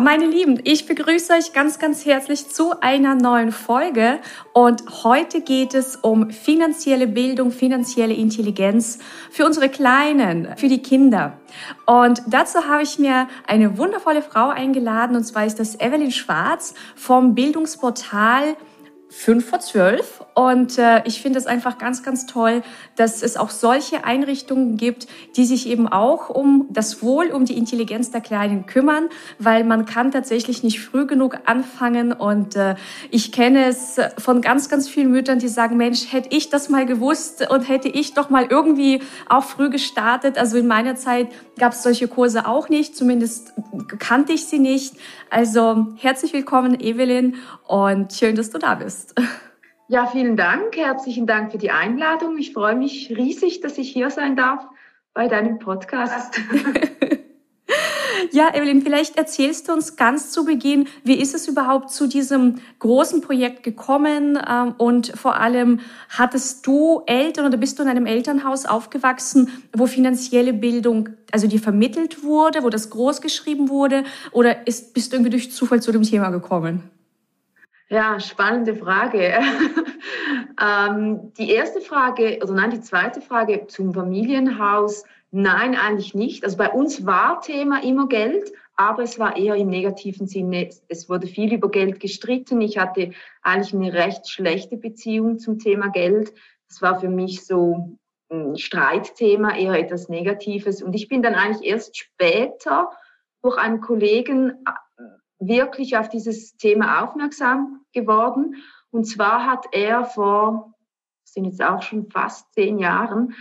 Meine Lieben, ich begrüße euch ganz, ganz herzlich zu einer neuen Folge. Und heute geht es um finanzielle Bildung, finanzielle Intelligenz für unsere Kleinen, für die Kinder. Und dazu habe ich mir eine wundervolle Frau eingeladen, und zwar ist das Evelyn Schwarz vom Bildungsportal 5 vor 12 und äh, ich finde es einfach ganz, ganz toll, dass es auch solche Einrichtungen gibt, die sich eben auch um das Wohl, um die Intelligenz der Kleinen kümmern, weil man kann tatsächlich nicht früh genug anfangen. Und äh, ich kenne es von ganz, ganz vielen Müttern, die sagen, Mensch, hätte ich das mal gewusst und hätte ich doch mal irgendwie auch früh gestartet. Also in meiner Zeit gab es solche Kurse auch nicht, zumindest kannte ich sie nicht. Also herzlich willkommen, Evelyn, und schön, dass du da bist. Ja, vielen Dank. Herzlichen Dank für die Einladung. Ich freue mich riesig, dass ich hier sein darf bei deinem Podcast. Ja, Evelyn, vielleicht erzählst du uns ganz zu Beginn, wie ist es überhaupt zu diesem großen Projekt gekommen? Ähm, und vor allem, hattest du Eltern oder bist du in einem Elternhaus aufgewachsen, wo finanzielle Bildung, also dir vermittelt wurde, wo das groß geschrieben wurde? Oder ist, bist du irgendwie durch Zufall zu dem Thema gekommen? Ja, spannende Frage. ähm, die erste Frage, oder nein, die zweite Frage zum Familienhaus. Nein, eigentlich nicht. Also bei uns war Thema immer Geld, aber es war eher im negativen Sinne. Es wurde viel über Geld gestritten. Ich hatte eigentlich eine recht schlechte Beziehung zum Thema Geld. Das war für mich so ein Streitthema, eher etwas Negatives. Und ich bin dann eigentlich erst später durch einen Kollegen wirklich auf dieses Thema aufmerksam geworden. Und zwar hat er vor, sind jetzt auch schon fast zehn Jahren,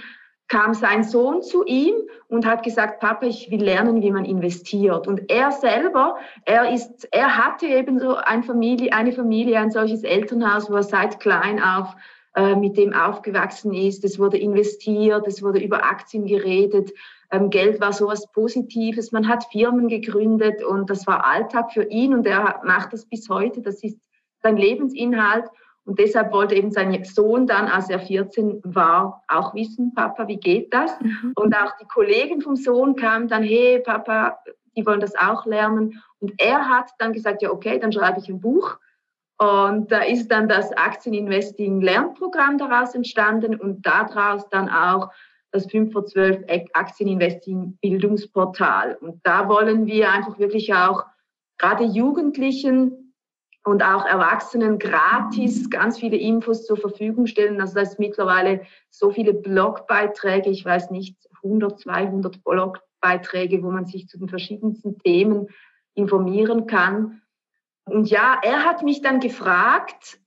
kam sein Sohn zu ihm und hat gesagt, Papa, ich will lernen, wie man investiert. Und er selber, er ist, er hatte eben so eine Familie, eine Familie, ein solches Elternhaus, wo er seit klein auf äh, mit dem aufgewachsen ist. Es wurde investiert, es wurde über Aktien geredet. Ähm, Geld war so was Positives. Man hat Firmen gegründet und das war Alltag für ihn und er macht das bis heute. Das ist sein Lebensinhalt. Und deshalb wollte eben sein Sohn dann, als er 14 war, auch wissen, Papa, wie geht das? Mhm. Und auch die Kollegen vom Sohn kamen dann, hey, Papa, die wollen das auch lernen. Und er hat dann gesagt, ja, okay, dann schreibe ich ein Buch. Und da ist dann das Aktieninvesting Lernprogramm daraus entstanden und daraus dann auch das 5 vor 12 Aktieninvesting Bildungsportal. Und da wollen wir einfach wirklich auch gerade Jugendlichen und auch Erwachsenen gratis ganz viele Infos zur Verfügung stellen. Also das ist mittlerweile so viele Blogbeiträge, ich weiß nicht, 100, 200 Blogbeiträge, wo man sich zu den verschiedensten Themen informieren kann. Und ja, er hat mich dann gefragt,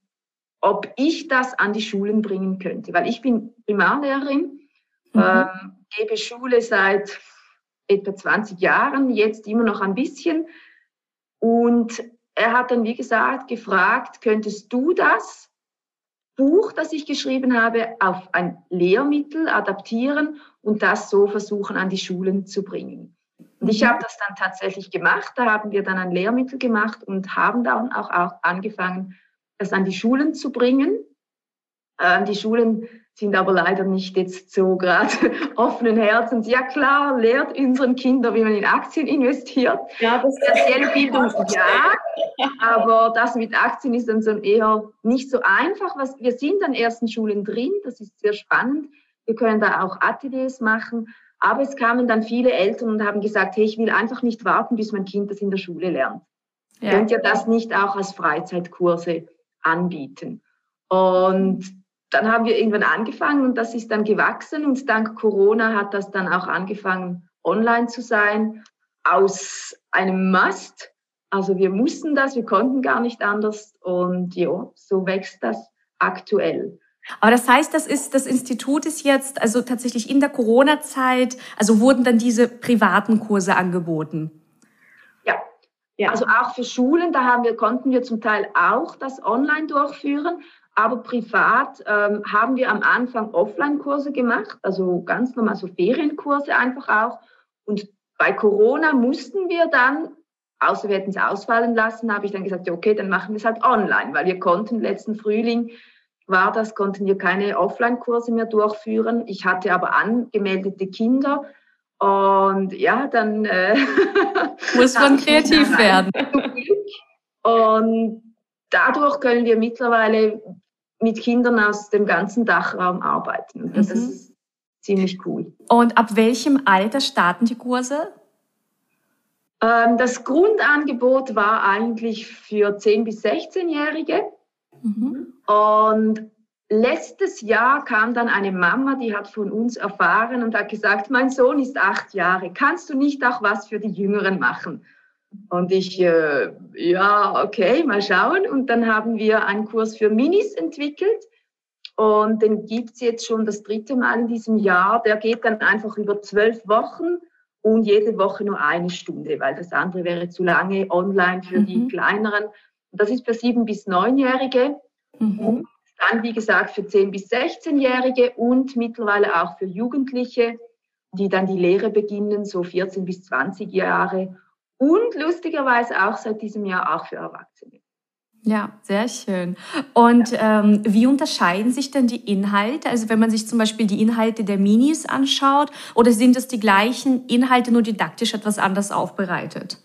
ob ich das an die Schulen bringen könnte, weil ich bin Primarlehrerin Mhm. Ähm, gebe Schule seit etwa 20 Jahren, jetzt immer noch ein bisschen. Und er hat dann, wie gesagt, gefragt, könntest du das Buch, das ich geschrieben habe, auf ein Lehrmittel adaptieren und das so versuchen an die Schulen zu bringen. Und ich mhm. habe das dann tatsächlich gemacht. Da haben wir dann ein Lehrmittel gemacht und haben dann auch, auch angefangen, das an die Schulen zu bringen. Ähm, die Schulen sind aber leider nicht jetzt so gerade offenen Herzens. Ja klar, lehrt unseren Kindern, wie man in Aktien investiert. Ja, das Finanzielle Bildung, ja, aber das mit Aktien ist dann so eher nicht so einfach. Was, wir sind an ersten Schulen drin, das ist sehr spannend. Wir können da auch Ateliers machen. Aber es kamen dann viele Eltern und haben gesagt, hey, ich will einfach nicht warten, bis mein Kind das in der Schule lernt. Ja. Könnt ihr das nicht auch als Freizeitkurse anbieten? Und dann haben wir irgendwann angefangen und das ist dann gewachsen und dank Corona hat das dann auch angefangen, online zu sein, aus einem Must. Also wir mussten das, wir konnten gar nicht anders und ja, so wächst das aktuell. Aber das heißt, das ist, das Institut ist jetzt, also tatsächlich in der Corona-Zeit, also wurden dann diese privaten Kurse angeboten? Ja. ja. Also auch für Schulen, da haben wir, konnten wir zum Teil auch das online durchführen. aber privat ähm, haben wir am Anfang Offline-Kurse gemacht, also ganz normal so Ferienkurse einfach auch. Und bei Corona mussten wir dann, außer wir hätten es ausfallen lassen, habe ich dann gesagt, ja, okay, dann machen wir es halt online, weil wir konnten letzten Frühling war das, konnten wir keine Offline-Kurse mehr durchführen. Ich hatte aber angemeldete Kinder und ja, dann äh, muss man kreativ werden. Und dadurch können wir mittlerweile mit Kindern aus dem ganzen Dachraum arbeiten. Das mhm. ist ziemlich cool. Und ab welchem Alter starten die Kurse? Ähm, das Grundangebot war eigentlich für 10- bis 16-Jährige. Mhm. Und letztes Jahr kam dann eine Mama, die hat von uns erfahren und hat gesagt, mein Sohn ist acht Jahre, kannst du nicht auch was für die Jüngeren machen? Und ich, äh, ja, okay, mal schauen. Und dann haben wir einen Kurs für Minis entwickelt. Und den gibt's jetzt schon das dritte Mal in diesem Jahr. Der geht dann einfach über zwölf Wochen und jede Woche nur eine Stunde, weil das andere wäre zu lange online für mhm. die kleineren. Das ist für sieben bis neunjährige. Mhm. Dann, wie gesagt, für zehn bis 16-Jährige und mittlerweile auch für Jugendliche, die dann die Lehre beginnen, so 14 bis 20 Jahre und lustigerweise auch seit diesem Jahr auch für Erwachsene. Ja, sehr schön. Und ähm, wie unterscheiden sich denn die Inhalte? Also wenn man sich zum Beispiel die Inhalte der Minis anschaut, oder sind es die gleichen Inhalte, nur didaktisch etwas anders aufbereitet?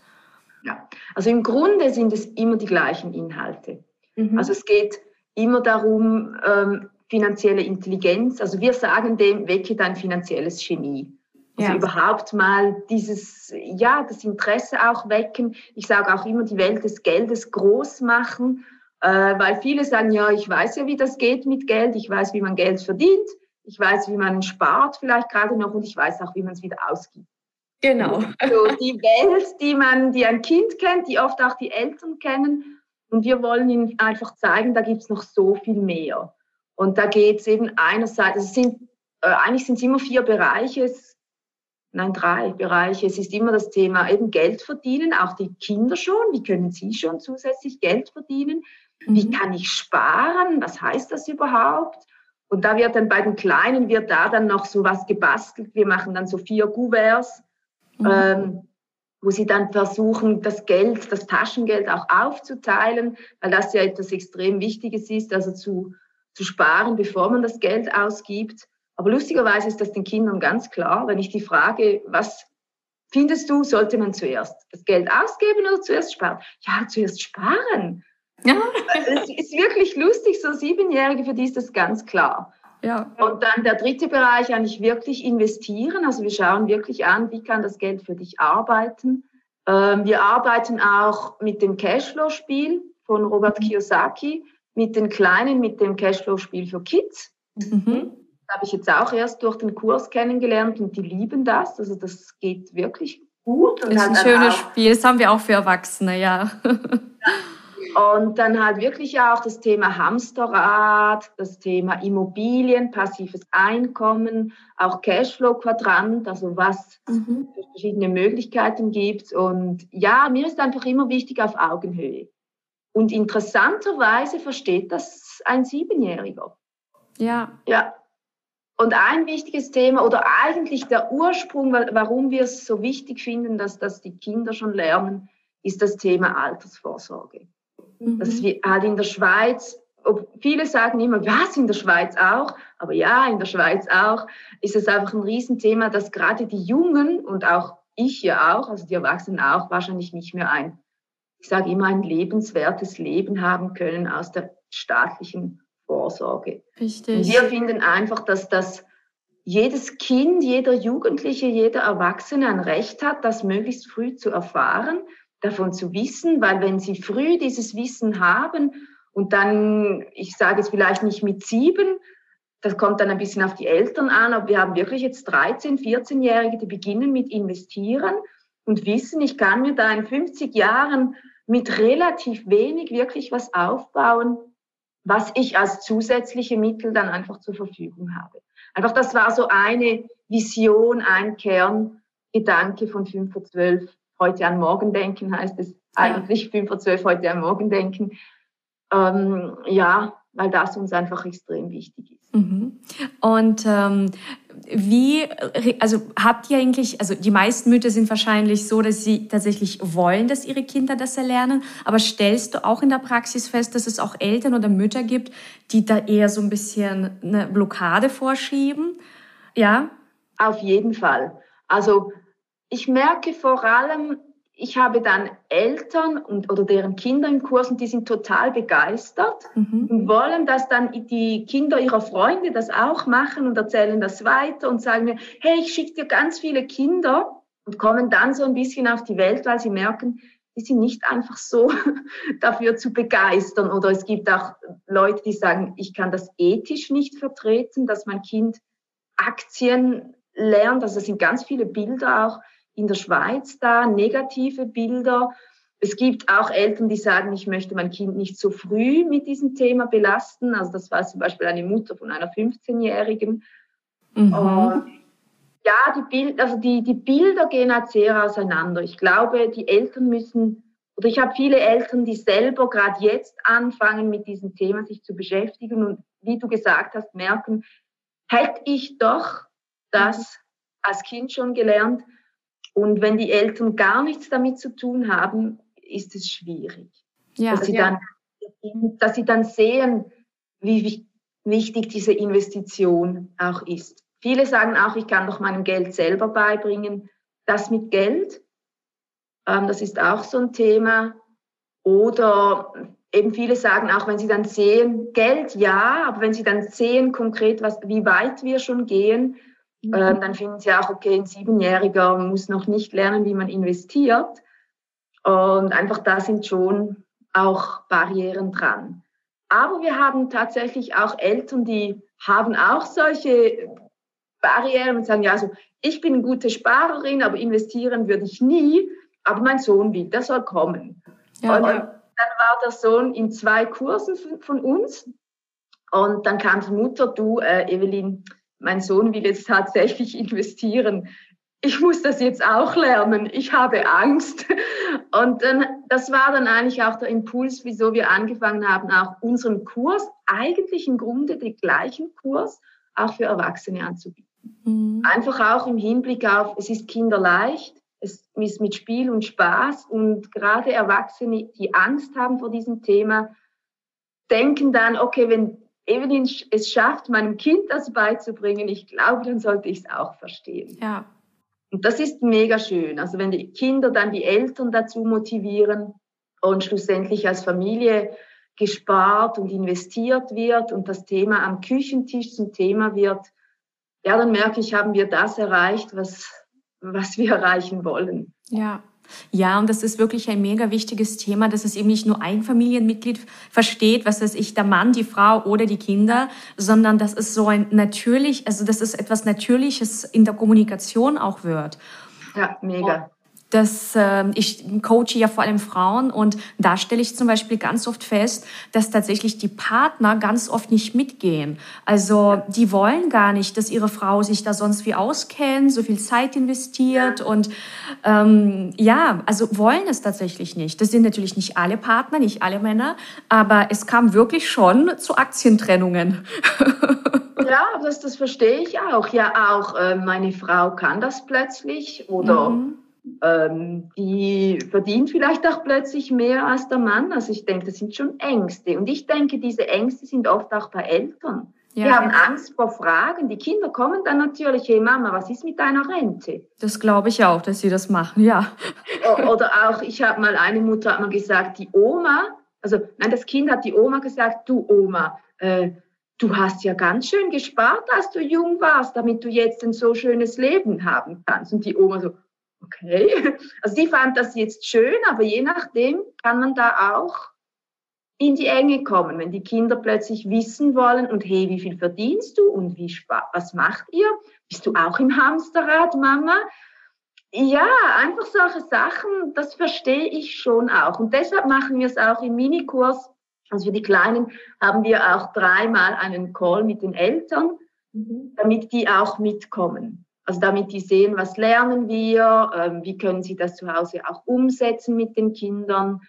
Ja, also im Grunde sind es immer die gleichen Inhalte. Mhm. Also es geht immer darum, ähm, finanzielle Intelligenz. Also wir sagen dem, wecke dein finanzielles Genie. Also ja. überhaupt mal dieses, ja, das Interesse auch wecken. Ich sage auch immer, die Welt des Geldes groß machen, äh, weil viele sagen, ja, ich weiß ja, wie das geht mit Geld, ich weiß, wie man Geld verdient, ich weiß, wie man spart vielleicht gerade noch und ich weiß auch, wie man es wieder ausgibt. Genau. So die Welt, die man, die ein Kind kennt, die oft auch die Eltern kennen. Und wir wollen ihnen einfach zeigen, da gibt es noch so viel mehr. Und da geht es eben einerseits, also es sind, äh, eigentlich sind es immer vier Bereiche. Es nein, drei Bereiche. Es ist immer das Thema eben Geld verdienen, auch die Kinder schon. Wie können sie schon zusätzlich Geld verdienen? Wie mhm. kann ich sparen? Was heißt das überhaupt? Und da wird dann bei den Kleinen wird da dann noch so was gebastelt. Wir machen dann so vier Kuverts, mhm. ähm, wo sie dann versuchen, das Geld, das Taschengeld auch aufzuteilen, weil das ja etwas extrem Wichtiges ist, also zu, zu sparen, bevor man das Geld ausgibt. Aber lustigerweise ist das den Kindern ganz klar, wenn ich die frage, was findest du, sollte man zuerst das Geld ausgeben oder zuerst sparen? Ja, zuerst sparen. Ja. Es ist wirklich lustig, so Siebenjährige, für die ist das ganz klar. Ja. Und dann der dritte Bereich, eigentlich wirklich investieren. Also wir schauen wirklich an, wie kann das Geld für dich arbeiten. Ähm, wir arbeiten auch mit dem Cashflow-Spiel von Robert mhm. Kiyosaki, mit den Kleinen, mit dem Cashflow-Spiel für Kids. Mhm habe ich jetzt auch erst durch den Kurs kennengelernt und die lieben das. Also das geht wirklich gut. Und ist ein schönes Spiel, das haben wir auch für Erwachsene, ja. Und dann halt wirklich auch das Thema Hamsterrad, das Thema Immobilien, passives Einkommen, auch Cashflow-Quadrant, also was mhm. für verschiedene Möglichkeiten gibt. Und ja, mir ist einfach immer wichtig auf Augenhöhe. Und interessanterweise versteht das ein Siebenjähriger. Ja. Ja, und ein wichtiges Thema oder eigentlich der Ursprung, warum wir es so wichtig finden, dass das die Kinder schon lernen, ist das Thema Altersvorsorge. Mhm. Dass wir halt in der Schweiz, ob, viele sagen immer, was in der Schweiz auch, aber ja, in der Schweiz auch, ist es einfach ein Riesenthema, dass gerade die Jungen und auch ich ja auch, also die Erwachsenen auch, wahrscheinlich nicht mehr ein, ich sage immer, ein lebenswertes Leben haben können aus der staatlichen Vorsorge. Richtig. wir finden einfach, dass das jedes Kind, jeder Jugendliche, jeder Erwachsene ein Recht hat, das möglichst früh zu erfahren, davon zu wissen, weil wenn sie früh dieses Wissen haben und dann, ich sage es vielleicht nicht mit sieben, das kommt dann ein bisschen auf die Eltern an, aber wir haben wirklich jetzt 13, 14-Jährige, die beginnen mit investieren und wissen, ich kann mir da in 50 Jahren mit relativ wenig wirklich was aufbauen, was ich als zusätzliche Mittel dann einfach zur Verfügung habe. Einfach, das war so eine Vision, ein Kerngedanke von 5 vor 12. Heute an morgen denken heißt es eigentlich 5 vor 12 heute an morgen denken. Ähm, ja, weil das uns einfach extrem wichtig ist. Mhm. Und ähm, wie, also habt ihr eigentlich, also die meisten Mütter sind wahrscheinlich so, dass sie tatsächlich wollen, dass ihre Kinder das erlernen, aber stellst du auch in der Praxis fest, dass es auch Eltern oder Mütter gibt, die da eher so ein bisschen eine Blockade vorschieben? Ja? Auf jeden Fall. Also ich merke vor allem, ich habe dann Eltern und, oder deren Kinder im Kurs und die sind total begeistert mhm. und wollen, dass dann die Kinder ihrer Freunde das auch machen und erzählen das weiter und sagen mir, hey, ich schicke dir ganz viele Kinder und kommen dann so ein bisschen auf die Welt, weil sie merken, die sind nicht einfach so dafür zu begeistern. Oder es gibt auch Leute, die sagen, ich kann das ethisch nicht vertreten, dass mein Kind Aktien lernt. Also es sind ganz viele Bilder auch in der Schweiz da, negative Bilder. Es gibt auch Eltern, die sagen, ich möchte mein Kind nicht so früh mit diesem Thema belasten. Also das war zum Beispiel eine Mutter von einer 15-Jährigen. Mhm. ja, die, Bild, also die, die Bilder gehen halt sehr auseinander. Ich glaube, die Eltern müssen, oder ich habe viele Eltern, die selber gerade jetzt anfangen, mit diesem Thema sich zu beschäftigen und wie du gesagt hast, merken, hätte ich doch das als Kind schon gelernt, und wenn die Eltern gar nichts damit zu tun haben, ist es schwierig. Ja, dass, sie ja. dann, dass sie dann sehen, wie wichtig diese Investition auch ist. Viele sagen auch, ich kann doch meinem Geld selber beibringen. Das mit Geld, ähm, das ist auch so ein Thema. Oder eben viele sagen auch, wenn sie dann sehen, Geld ja, aber wenn sie dann sehen konkret, was, wie weit wir schon gehen, Mhm. Ähm, dann finden sie auch, okay, ein Siebenjähriger muss noch nicht lernen, wie man investiert. Und einfach da sind schon auch Barrieren dran. Aber wir haben tatsächlich auch Eltern, die haben auch solche Barrieren und sagen, ja, also ich bin eine gute Sparerin, aber investieren würde ich nie. Aber mein Sohn will, der soll kommen. Ja, und ja. dann war der Sohn in zwei Kursen von uns. Und dann kam die Mutter, du, äh, Evelyn, mein Sohn will jetzt tatsächlich investieren. Ich muss das jetzt auch lernen. Ich habe Angst. Und dann, das war dann eigentlich auch der Impuls, wieso wir angefangen haben, auch unseren Kurs, eigentlich im Grunde den gleichen Kurs, auch für Erwachsene anzubieten. Mhm. Einfach auch im Hinblick auf, es ist kinderleicht, es ist mit Spiel und Spaß und gerade Erwachsene, die Angst haben vor diesem Thema, denken dann, okay, wenn Evelyn es schafft, meinem Kind das beizubringen, ich glaube, dann sollte ich es auch verstehen. Ja. Und das ist mega schön. Also wenn die Kinder dann die Eltern dazu motivieren und schlussendlich als Familie gespart und investiert wird und das Thema am Küchentisch zum Thema wird, ja, dann merke ich, haben wir das erreicht, was, was wir erreichen wollen. Ja, ja, und das ist wirklich ein mega wichtiges Thema, dass es eben nicht nur ein Familienmitglied versteht, was weiß ich, der Mann, die Frau oder die Kinder, sondern dass es so ein natürlich, also dass es etwas Natürliches in der Kommunikation auch wird. Ja, mega dass äh, ich coache ja vor allem Frauen und da stelle ich zum Beispiel ganz oft fest, dass tatsächlich die Partner ganz oft nicht mitgehen. Also die wollen gar nicht, dass ihre Frau sich da sonst wie auskennt, so viel Zeit investiert und ähm, ja, also wollen es tatsächlich nicht. Das sind natürlich nicht alle Partner, nicht alle Männer, aber es kam wirklich schon zu Aktientrennungen. Ja, das, das verstehe ich auch. Ja, auch äh, meine Frau kann das plötzlich oder mhm ähm, die verdient vielleicht auch plötzlich mehr als der Mann. Also ich denke, das sind schon Ängste. Und ich denke, diese Ängste sind oft auch bei Eltern. Ja. Die haben Angst vor Fragen. Die Kinder kommen dann natürlich, hey Mama, was ist mit deiner Rente? Das glaube ich auch, dass sie das machen, ja. Oder auch, ich habe mal, eine Mutter hat mal gesagt, die Oma, also nein, das Kind hat die Oma gesagt, du Oma, äh, du hast ja ganz schön gespart, als du jung warst, damit du jetzt ein so schönes Leben haben kannst. Und die Oma so, okay. Also sie fand das jetzt schön, aber je nachdem kann man da auch in die Enge kommen, wenn die Kinder plötzlich wissen wollen und hey, wie viel verdienst du und wie was macht ihr? Bist du auch im Hamsterrad, Mama? Ja, einfach solche Sachen, das verstehe ich schon auch. Und deshalb machen wir es auch im Minikurs. Also für die Kleinen haben wir auch dreimal einen Call mit den Eltern, mhm. damit die auch mitkommen. Also damit die sehen, was lernen wir, ähm, wie können sie das zu Hause auch umsetzen mit den Kindern.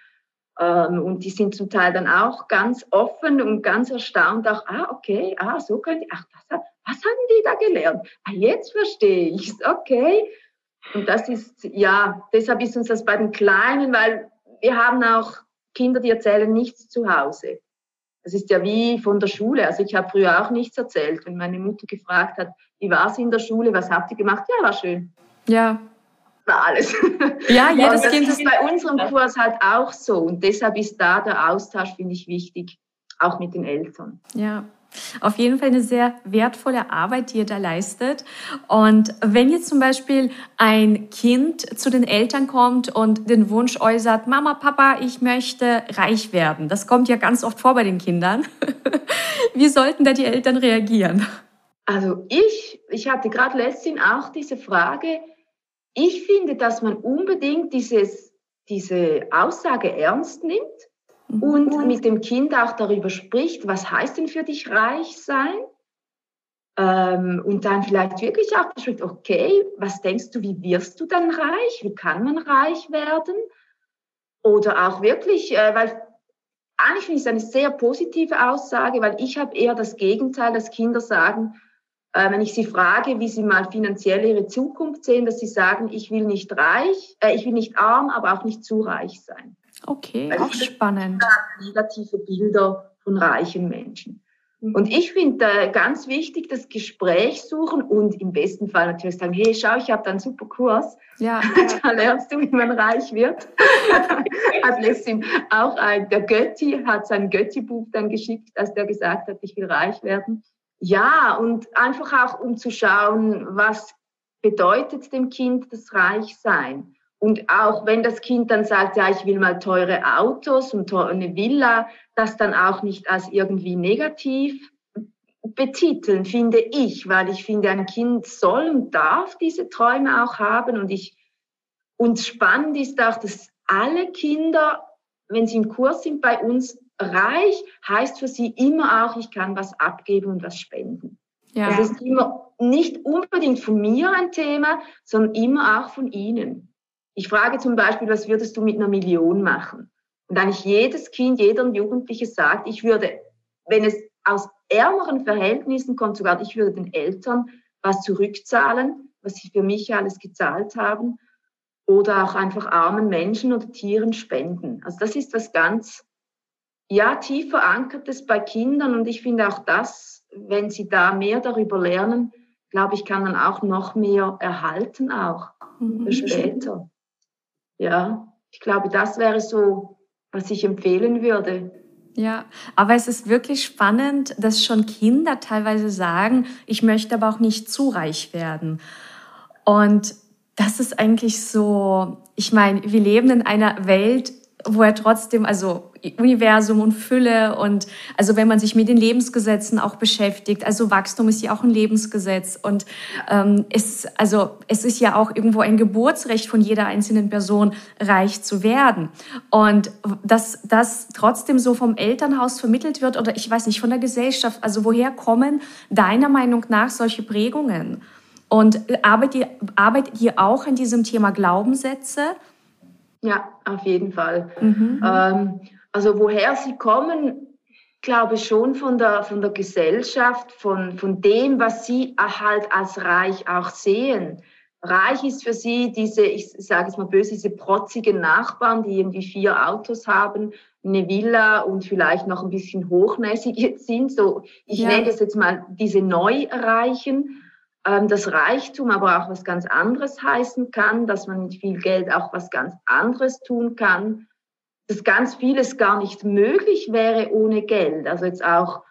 Ähm, und die sind zum Teil dann auch ganz offen und ganz erstaunt, auch, ah, okay, ah, so können die, ach, was, was haben die da gelernt? Ah, jetzt verstehe ich es, okay. Und das ist, ja, deshalb ist uns das bei den Kleinen, weil wir haben auch Kinder, die erzählen nichts zu Hause. Das ist ja wie von der Schule. Also ich habe früher auch nichts erzählt. Wenn meine Mutter gefragt hat, wie war es in der Schule, was habt ihr gemacht? Ja, war schön. Ja. War alles. Ja, jedes ja, Kind ist bei unserem Kurs halt auch so. Und deshalb ist da der Austausch, finde ich, wichtig, auch mit den Eltern. Ja, auf jeden Fall eine sehr wertvolle Arbeit, die ihr da leistet. Und wenn jetzt zum Beispiel ein Kind zu den Eltern kommt und den Wunsch äußert, Mama, Papa, ich möchte reich werden. Das kommt ja ganz oft vor bei den Kindern. Wie sollten da die Eltern reagieren? Also ich, ich hatte gerade letztens auch diese Frage. Ich finde, dass man unbedingt dieses, diese Aussage ernst nimmt und mit dem Kind auch darüber spricht, was heißt denn für dich reich sein? Ähm, und dann vielleicht wirklich auch bespricht, okay, was denkst du, wie wirst du dann reich? Wie kann man reich werden? Oder auch wirklich, äh, weil eigentlich finde ich es eine sehr positive Aussage, weil ich habe eher das Gegenteil, dass Kinder sagen, äh, wenn ich sie frage, wie sie mal finanziell ihre Zukunft sehen, dass sie sagen, ich will nicht reich, äh, ich will nicht arm, aber auch nicht zu reich sein. Okay, Weil auch spannend. Negative Bilder von reichen Menschen. Mhm. Und ich finde äh, ganz wichtig, das Gespräch suchen und im besten Fall natürlich sagen, hey, schau, ich habe da einen super Kurs. Ja, da lernst du, wie man reich wird. hat letztens auch ein, der Götti hat sein Götti-Buch dann geschickt, als der gesagt hat, ich will reich werden. Ja, und einfach auch, um zu schauen, was bedeutet dem Kind das Reichsein? Und auch wenn das Kind dann sagt, ja, ich will mal teure Autos und eine Villa, das dann auch nicht als irgendwie negativ betiteln, finde ich, weil ich finde, ein Kind soll und darf diese Träume auch haben. Und ich, und spannend ist auch, dass alle Kinder, wenn sie im Kurs sind bei uns, reich heißt für sie immer auch, ich kann was abgeben und was spenden. Ja. Das ist immer nicht unbedingt von mir ein Thema, sondern immer auch von ihnen. Ich frage zum Beispiel, was würdest du mit einer Million machen? Und eigentlich jedes Kind, jeder Jugendliche sagt, ich würde, wenn es aus ärmeren Verhältnissen kommt, sogar ich würde den Eltern was zurückzahlen, was sie für mich alles gezahlt haben, oder auch einfach armen Menschen oder Tieren spenden. Also das ist was ganz, ja, tief verankertes bei Kindern und ich finde auch das, wenn sie da mehr darüber lernen, glaube ich, kann man auch noch mehr erhalten auch mhm. später ja, ich glaube, das wäre so, was ich empfehlen würde. Ja, aber es ist wirklich spannend, dass schon Kinder teilweise sagen, ich möchte aber auch nicht zu reich werden. Und das ist eigentlich so, ich meine, wir leben in einer Welt, wo er trotzdem, also Universum und Fülle und also wenn man sich mit den Lebensgesetzen auch beschäftigt, also Wachstum ist ja auch ein Lebensgesetz und ähm, es, also es ist ja auch irgendwo ein Geburtsrecht von jeder einzelnen Person, reich zu werden. Und dass das trotzdem so vom Elternhaus vermittelt wird oder ich weiß nicht, von der Gesellschaft, also woher kommen deiner Meinung nach solche Prägungen? Und arbeitet ihr, arbeitet ihr auch an diesem Thema Glaubenssätze? Ja, auf jeden Fall. Mhm. Ähm, also woher sie kommen, glaube ich schon von der, von der Gesellschaft, von, von dem, was sie halt als reich auch sehen. Reich ist für sie diese, ich sage es mal böse, diese protzigen Nachbarn, die irgendwie vier Autos haben, eine Villa und vielleicht noch ein bisschen hochnäsig jetzt sind. So, ich ja. nenne das jetzt mal diese Neureichen. Ähm, dass Reichtum aber auch was ganz anderes heißen kann, dass man mit viel Geld auch was ganz anderes tun kann, dass ganz vieles gar nicht möglich wäre ohne Geld. Also jetzt auch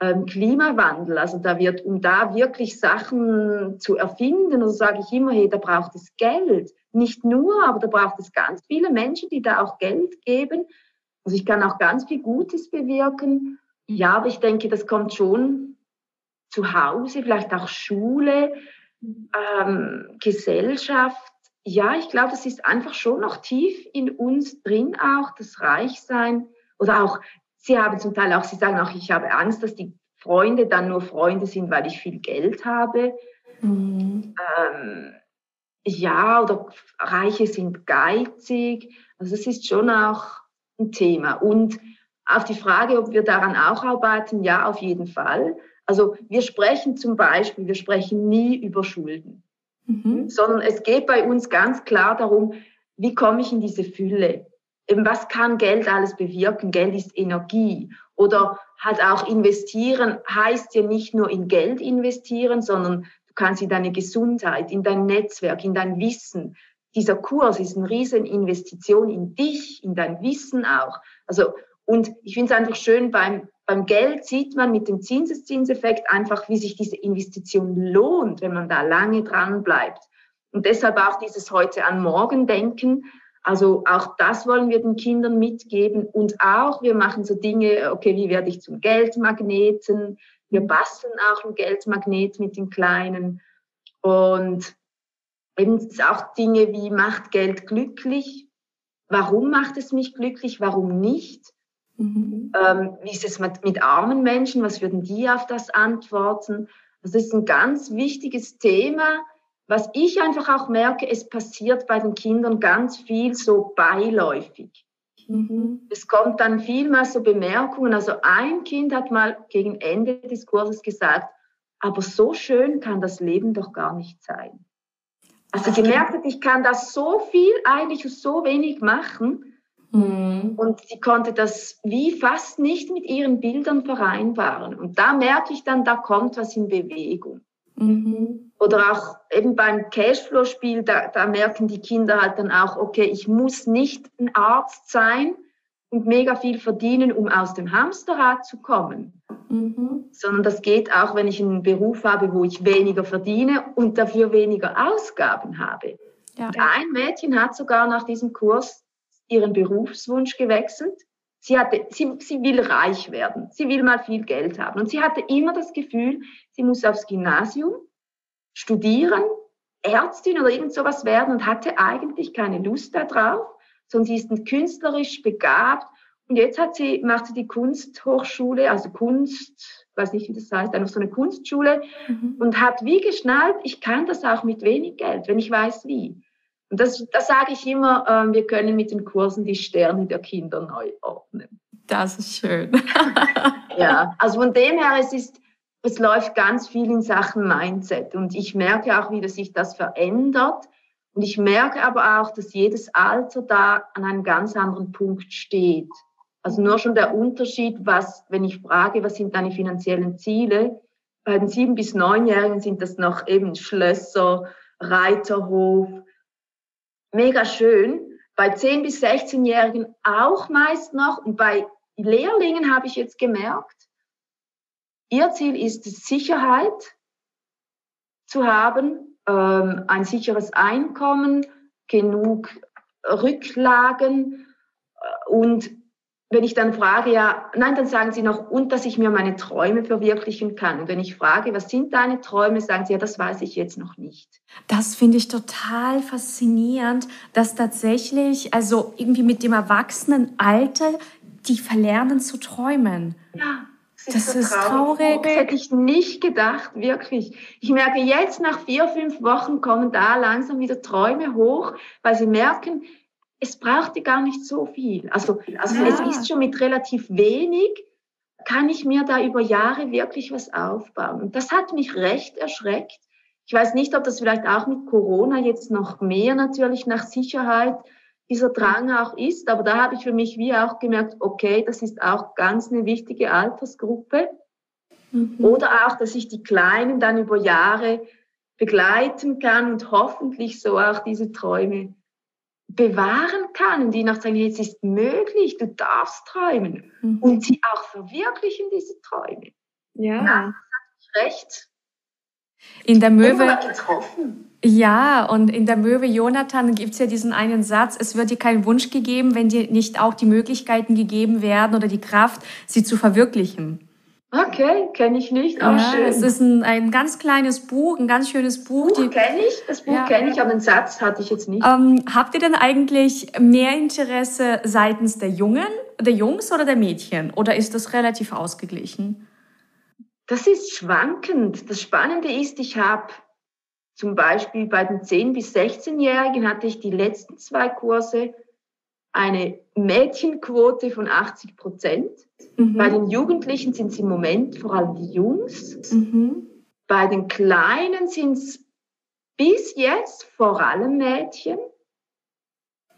ähm, Klimawandel, also da wird, um da wirklich Sachen zu erfinden, also sage ich immer, hey, da braucht es Geld. Nicht nur, aber da braucht es ganz viele Menschen, die da auch Geld geben. Also ich kann auch ganz viel Gutes bewirken. Ja, aber ich denke, das kommt schon zu Hause, vielleicht auch Schule, ähm, Gesellschaft. Ja, ich glaube, das ist einfach schon noch tief in uns drin auch, das Reichsein. Oder auch, Sie haben zum Teil auch, Sie sagen auch, ich habe Angst, dass die Freunde dann nur Freunde sind, weil ich viel Geld habe. Mhm. Ähm, ja, oder Reiche sind geizig. Also es ist schon auch ein Thema. Und auf die Frage, ob wir daran auch arbeiten, ja, auf jeden Fall. Also wir sprechen zum Beispiel, wir sprechen nie über Schulden, mhm. sondern es geht bei uns ganz klar darum, wie komme ich in diese Fülle? Eben, was kann Geld alles bewirken? Geld ist Energie. Oder halt auch investieren heißt ja nicht nur in Geld investieren, sondern du kannst in deine Gesundheit, in dein Netzwerk, in dein Wissen. Dieser Kurs ist eine riesen Investition in dich, in dein Wissen auch. Also, und ich finde es einfach schön, beim, beim Geld sieht man mit dem Zinseszinseffekt einfach, wie sich diese Investition lohnt, wenn man da lange dran bleibt. Und deshalb auch dieses heute an morgen denken. Also auch das wollen wir den Kindern mitgeben. Und auch, wir machen so Dinge, okay, wie werde ich zum Geldmagneten? Wir basteln auch ein Geldmagnet mit den Kleinen. Und eben auch Dinge wie macht Geld glücklich? Warum macht es mich glücklich? Warum nicht? Mhm. Ähm, wie ist es mit, mit armen Menschen? Was würden die auf das antworten? Das ist ein ganz wichtiges Thema, was ich einfach auch merke, es passiert bei den Kindern ganz viel so beiläufig. Mhm. Es kommt dann viel mehr so Bemerkungen. Also ein Kind hat mal gegen Ende des Kurses gesagt, aber so schön kann das Leben doch gar nicht sein. Also gemerkt hat, ich kann das so viel eigentlich so wenig machen. Mhm. Und sie konnte das wie fast nicht mit ihren Bildern vereinbaren. Und da merke ich dann, da kommt was in Bewegung. Mhm. Oder auch eben beim Cashflow-Spiel, da, da merken die Kinder halt dann auch, okay, ich muss nicht ein Arzt sein und mega viel verdienen, um aus dem Hamsterrad zu kommen. Mhm. Sondern das geht auch, wenn ich einen Beruf habe, wo ich weniger verdiene und dafür weniger Ausgaben habe. Ja. Ein Mädchen hat sogar nach diesem Kurs ihren Berufswunsch gewechselt. Sie, hatte, sie, sie will reich werden, sie will mal viel Geld haben. Und sie hatte immer das Gefühl, sie muss aufs Gymnasium studieren, Ärztin oder irgend sowas werden und hatte eigentlich keine Lust darauf, sondern sie ist künstlerisch begabt. Und jetzt hat sie, macht sie die Kunsthochschule, also Kunst, weiß nicht, wie das heißt, einfach so eine Kunstschule mhm. und hat wie geschnallt, ich kann das auch mit wenig Geld, wenn ich weiß wie. Und das, das sage ich immer, äh, wir können mit den Kursen die Sterne der Kinder neu ordnen. Das ist schön. ja, also von dem her, es ist, es läuft ganz viel in Sachen Mindset und ich merke auch, wie sich das verändert. Und ich merke aber auch, dass jedes Alter da an einem ganz anderen Punkt steht. Also nur schon der Unterschied, was, wenn ich frage, was sind deine finanziellen Ziele? Bei den sieben bis neunjährigen sind das noch eben Schlösser, Reiterhof, mega schön. Bei 10- bis 16-Jährigen auch meist noch. Und bei Lehrlingen habe ich jetzt gemerkt, ihr Ziel ist es, Sicherheit zu haben, ähm, ein sicheres Einkommen, genug Rücklagen äh, und wenn ich dann frage, ja, nein, dann sagen sie noch, und dass ich mir meine Träume verwirklichen kann. Und wenn ich frage, was sind deine Träume, sagen sie, ja, das weiß ich jetzt noch nicht. Das finde ich total faszinierend, dass tatsächlich, also irgendwie mit dem Erwachsenenalter, die verlernen zu träumen. Ja. Das ist, das ist traurig. traurig. Das hätte ich nicht gedacht, wirklich. Ich merke jetzt nach vier, fünf Wochen kommen da langsam wieder Träume hoch, weil sie merken, es brauchte gar nicht so viel. Also, also ja. es ist schon mit relativ wenig, kann ich mir da über Jahre wirklich was aufbauen. Und das hat mich recht erschreckt. Ich weiß nicht, ob das vielleicht auch mit Corona jetzt noch mehr natürlich nach Sicherheit dieser Drang auch ist, aber da habe ich für mich wie auch gemerkt, okay, das ist auch ganz eine wichtige Altersgruppe. Mhm. Oder auch, dass ich die Kleinen dann über Jahre begleiten kann und hoffentlich so auch diese Träume bewahren kann und ihnen auch sagen, es ist möglich, du darfst träumen mhm. und sie auch verwirklichen, diese Träume. Ja. mich recht. In der Möwe. Ja, und in der Möwe Jonathan gibt es ja diesen einen Satz, es wird dir kein Wunsch gegeben, wenn dir nicht auch die Möglichkeiten gegeben werden oder die Kraft, sie zu verwirklichen. Okay, kenne ich nicht. Auch ja, schön. Es ist ein, ein ganz kleines Buch, ein ganz schönes Buch. Buch kenne ich, das Buch ja. kenne ich, aber den Satz hatte ich jetzt nicht. Ähm, habt ihr denn eigentlich mehr Interesse seitens der Jungen, der Jungs oder der Mädchen? Oder ist das relativ ausgeglichen? Das ist schwankend. Das Spannende ist, ich habe zum Beispiel bei den 10- bis 16-Jährigen hatte ich die letzten zwei Kurse eine Mädchenquote von 80 Prozent. Mhm. Bei den Jugendlichen sind es im Moment vor allem die Jungs. Mhm. Bei den Kleinen sind es bis jetzt vor allem Mädchen.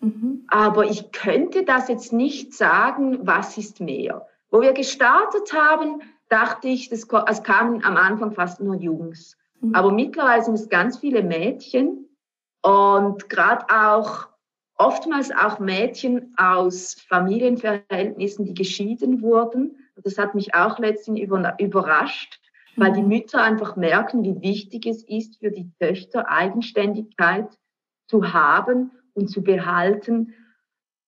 Mhm. Aber ich könnte das jetzt nicht sagen, was ist mehr. Wo wir gestartet haben, dachte ich, das, es kamen am Anfang fast nur Jungs. Mhm. Aber mittlerweile sind es ganz viele Mädchen und gerade auch oftmals auch Mädchen aus Familienverhältnissen, die geschieden wurden. Das hat mich auch letztens überrascht, weil mhm. die Mütter einfach merken, wie wichtig es ist für die Töchter, Eigenständigkeit zu haben und zu behalten.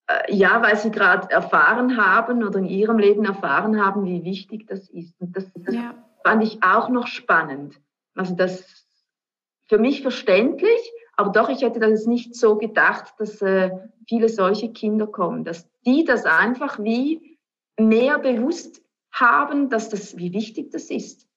Äh, ja, weil sie gerade erfahren haben oder in ihrem Leben erfahren haben, wie wichtig das ist. Und das, das ja. fand ich auch noch spannend. Also das für mich verständlich, aber doch, ich hätte das nicht so gedacht, dass äh, viele solche Kinder kommen, dass die das einfach wie mehr bewusst haben, dass das, wie wichtig das ist.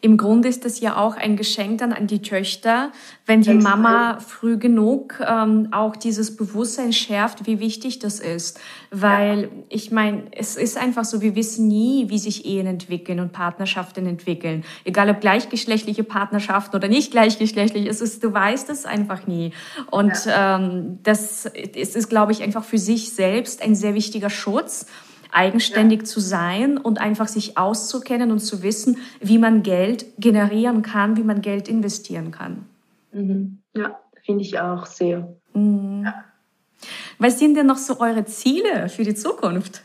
Im Grunde ist das ja auch ein Geschenk dann an die Töchter, wenn die Mama früh genug ähm, auch dieses Bewusstsein schärft, wie wichtig das ist. Weil ja. ich meine, es ist einfach so, wir wissen nie, wie sich Ehen entwickeln und Partnerschaften entwickeln. Egal ob gleichgeschlechtliche Partnerschaften oder nicht gleichgeschlechtlich, es ist, du weißt es einfach nie. Und ja. ähm, das es ist, glaube ich, einfach für sich selbst ein sehr wichtiger Schutz eigenständig ja. zu sein und einfach sich auszukennen und zu wissen, wie man Geld generieren kann, wie man Geld investieren kann. Mhm. Ja, finde ich auch sehr. Mhm. Ja. Was sind denn noch so eure Ziele für die Zukunft?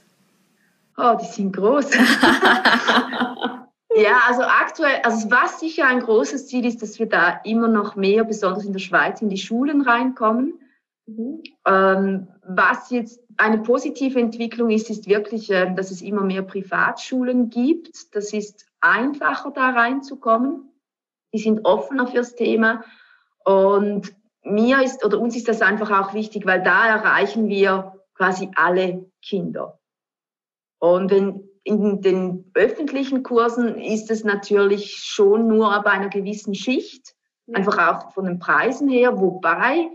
Oh, die sind groß. ja, also aktuell, also was sicher ein großes Ziel ist, dass wir da immer noch mehr, besonders in der Schweiz, in die Schulen reinkommen. Mhm. Ähm, was jetzt eine positive Entwicklung ist, ist wirklich, ähm, dass es immer mehr Privatschulen gibt. Das ist einfacher, da reinzukommen. Die sind offener fürs Thema. Und mir ist oder uns ist das einfach auch wichtig, weil da erreichen wir quasi alle Kinder. Und wenn in den öffentlichen Kursen ist es natürlich schon nur bei einer gewissen Schicht, einfach auch von den Preisen her, wobei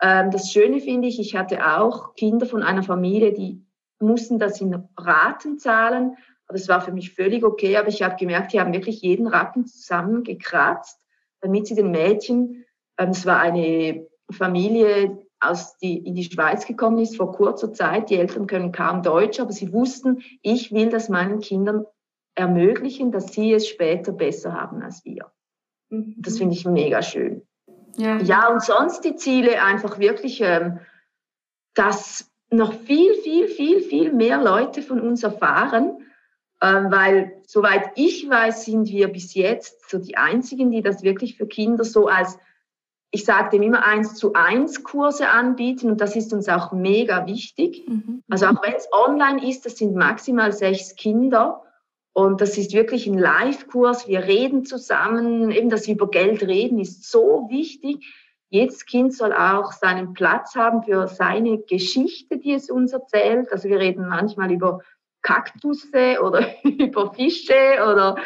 ähm, das Schöne finde ich, ich hatte auch Kinder von einer Familie, die mussten das in Raten zahlen. Aber es war für mich völlig okay. Aber ich habe gemerkt, die haben wirklich jeden Rappen zusammengekratzt, damit sie den Mädchen, ähm, es war eine Familie, aus die in die Schweiz gekommen ist vor kurzer Zeit. Die Eltern können kaum Deutsch, aber sie wussten, ich will das meinen Kindern ermöglichen, dass sie es später besser haben als wir. Das mhm. finde ich mega schön. Ja. ja, und sonst die Ziele einfach wirklich, ähm, dass noch viel, viel, viel, viel mehr Leute von uns erfahren, ähm, weil soweit ich weiß, sind wir bis jetzt so die Einzigen, die das wirklich für Kinder so als, ich sage dem immer eins zu eins Kurse anbieten und das ist uns auch mega wichtig. Mhm. Also auch wenn es online ist, das sind maximal sechs Kinder und das ist wirklich ein Live-Kurs. Wir reden zusammen. Eben das über Geld reden ist so wichtig. Jedes Kind soll auch seinen Platz haben für seine Geschichte, die es uns erzählt. Also wir reden manchmal über Kaktusse oder über Fische oder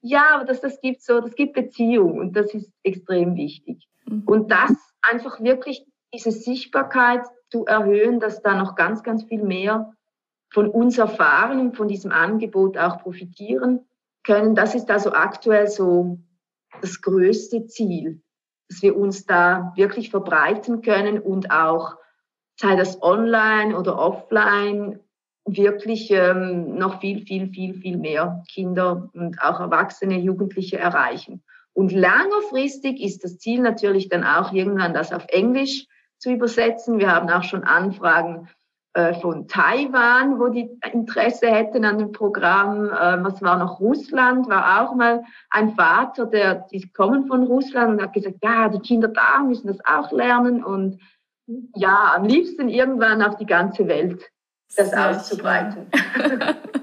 ja, aber das, das gibt so, das gibt Beziehung und das ist extrem wichtig. Mhm. Und das einfach wirklich diese Sichtbarkeit zu erhöhen, dass da noch ganz, ganz viel mehr von uns erfahren und von diesem Angebot auch profitieren können. Das ist also aktuell so das größte Ziel, dass wir uns da wirklich verbreiten können und auch, sei das online oder offline, wirklich ähm, noch viel, viel, viel, viel mehr Kinder und auch Erwachsene, Jugendliche erreichen. Und längerfristig ist das Ziel natürlich dann auch irgendwann das auf Englisch zu übersetzen. Wir haben auch schon Anfragen von Taiwan, wo die Interesse hätten an dem Programm. Ähm, was war noch Russland? War auch mal ein Vater, der, die kommen von Russland und hat gesagt, ja, die Kinder da müssen das auch lernen und ja, am liebsten irgendwann auf die ganze Welt das Sehr auszubreiten.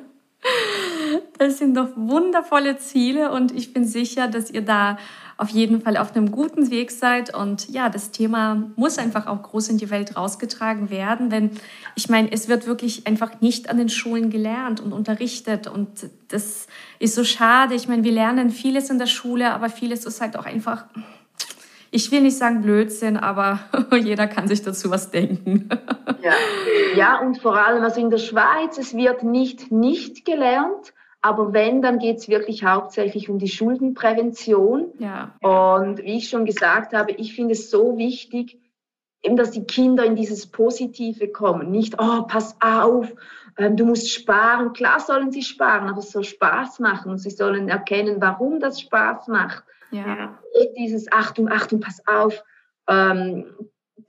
Das sind doch wundervolle Ziele und ich bin sicher, dass ihr da auf jeden Fall auf einem guten Weg seid. Und ja, das Thema muss einfach auch groß in die Welt rausgetragen werden, denn ich meine, es wird wirklich einfach nicht an den Schulen gelernt und unterrichtet. Und das ist so schade. Ich meine, wir lernen vieles in der Schule, aber vieles ist halt auch einfach ich will nicht sagen Blödsinn, aber jeder kann sich dazu was denken. ja. ja, und vor allem, also in der Schweiz, es wird nicht nicht gelernt, aber wenn, dann geht es wirklich hauptsächlich um die Schuldenprävention. Ja. Und wie ich schon gesagt habe, ich finde es so wichtig, eben, dass die Kinder in dieses Positive kommen. Nicht, oh, pass auf, ähm, du musst sparen. Klar sollen sie sparen, aber es soll Spaß machen. Sie sollen erkennen, warum das Spaß macht. Ja. Dieses Achtung, Achtung, pass auf. Ähm,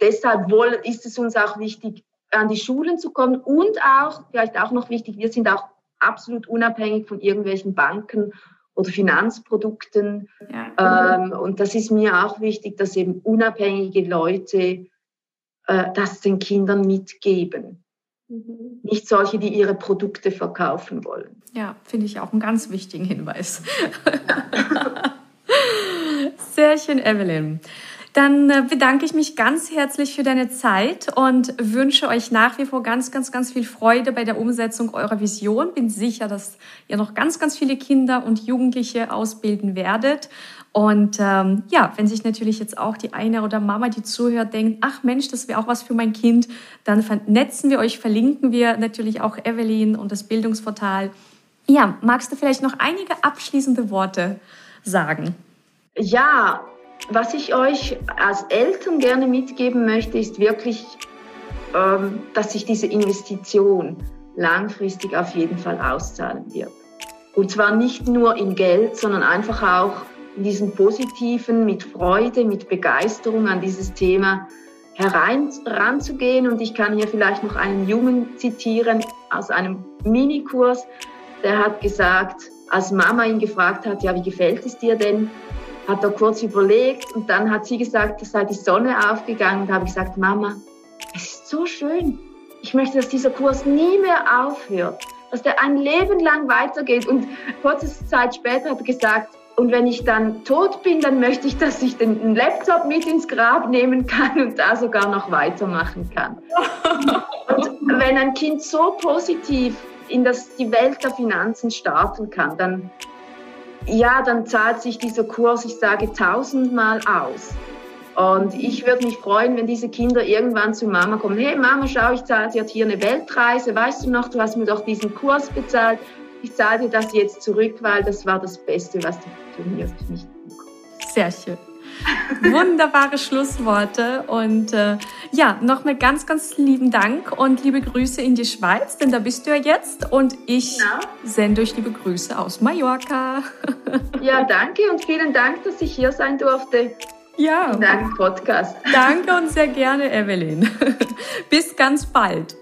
deshalb wollen, ist es uns auch wichtig, an die Schulen zu kommen und auch, vielleicht auch noch wichtig, wir sind auch absolut unabhängig von irgendwelchen Banken oder Finanzprodukten. Ja. Ähm, und das ist mir auch wichtig, dass eben unabhängige Leute äh, das den Kindern mitgeben. Mhm. Nicht solche, die ihre Produkte verkaufen wollen. Ja, finde ich auch einen ganz wichtigen Hinweis. Sehr schön, Evelyn. Dann äh, bedanke ich mich ganz herzlich für deine Zeit und wünsche euch nach wie vor ganz, ganz, ganz viel Freude bei der Umsetzung eurer Vision. Bin sicher, dass ihr noch ganz, ganz viele Kinder und Jugendliche ausbilden werdet. Und ähm, ja, wenn sich natürlich jetzt auch die eine oder Mama, die zuhört, denkt, ach Mensch, das wäre auch was für mein Kind, dann vernetzen wir euch, verlinken wir natürlich auch Evelyn und das Bildungsportal. Ja, magst du vielleicht noch einige abschließende Worte sagen? Ja, was ich euch als Eltern gerne mitgeben möchte, ist wirklich, ähm, dass sich diese Investition langfristig auf jeden Fall auszahlen wird. Und zwar nicht nur in Geld, sondern einfach auch in diesem Positiven, mit Freude, mit Begeisterung an dieses Thema heranzugehen. Und ich kann hier vielleicht noch einen Jungen zitieren aus einem Minikurs, der hat gesagt, als Mama ihn gefragt hat, ja, wie gefällt es dir denn? Hat er kurz überlegt und dann hat sie gesagt, es sei die Sonne aufgegangen. Da habe ich gesagt, Mama, es ist so schön. Ich möchte, dass dieser Kurs nie mehr aufhört, dass der ein Leben lang weitergeht. Und kurze Zeit später hat er gesagt, und wenn ich dann tot bin, dann möchte ich, dass ich den Laptop mit ins Grab nehmen kann und da sogar noch weitermachen kann. und wenn ein Kind so positiv in das, die Welt der Finanzen starten kann, dann ja, dann zahlt sich dieser Kurs, ich sage, tausendmal aus. Und ich würde mich freuen, wenn diese Kinder irgendwann zu Mama kommen. Hey Mama, schau, ich zahle dir hier eine Weltreise. Weißt du noch, du hast mir doch diesen Kurs bezahlt. Ich zahle dir das jetzt zurück, weil das war das Beste, was du für mich Sehr schön. Wunderbare Schlussworte. Und äh, ja, nochmal ganz, ganz lieben Dank und liebe Grüße in die Schweiz, denn da bist du ja jetzt. Und ich genau. sende euch liebe Grüße aus Mallorca. ja, danke und vielen Dank, dass ich hier sein durfte. Ja. In deinem Podcast. Danke und sehr gerne, Evelyn. Bis ganz bald.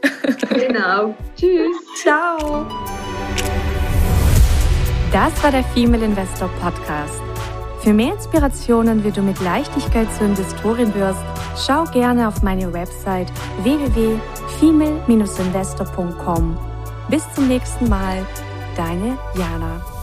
genau. Tschüss. Ciao. Das war der Female Investor Podcast. Für mehr Inspirationen, wie du mit Leichtigkeit zur Investorin wirst, schau gerne auf meine Website www.female-investor.com. Bis zum nächsten Mal, deine Jana.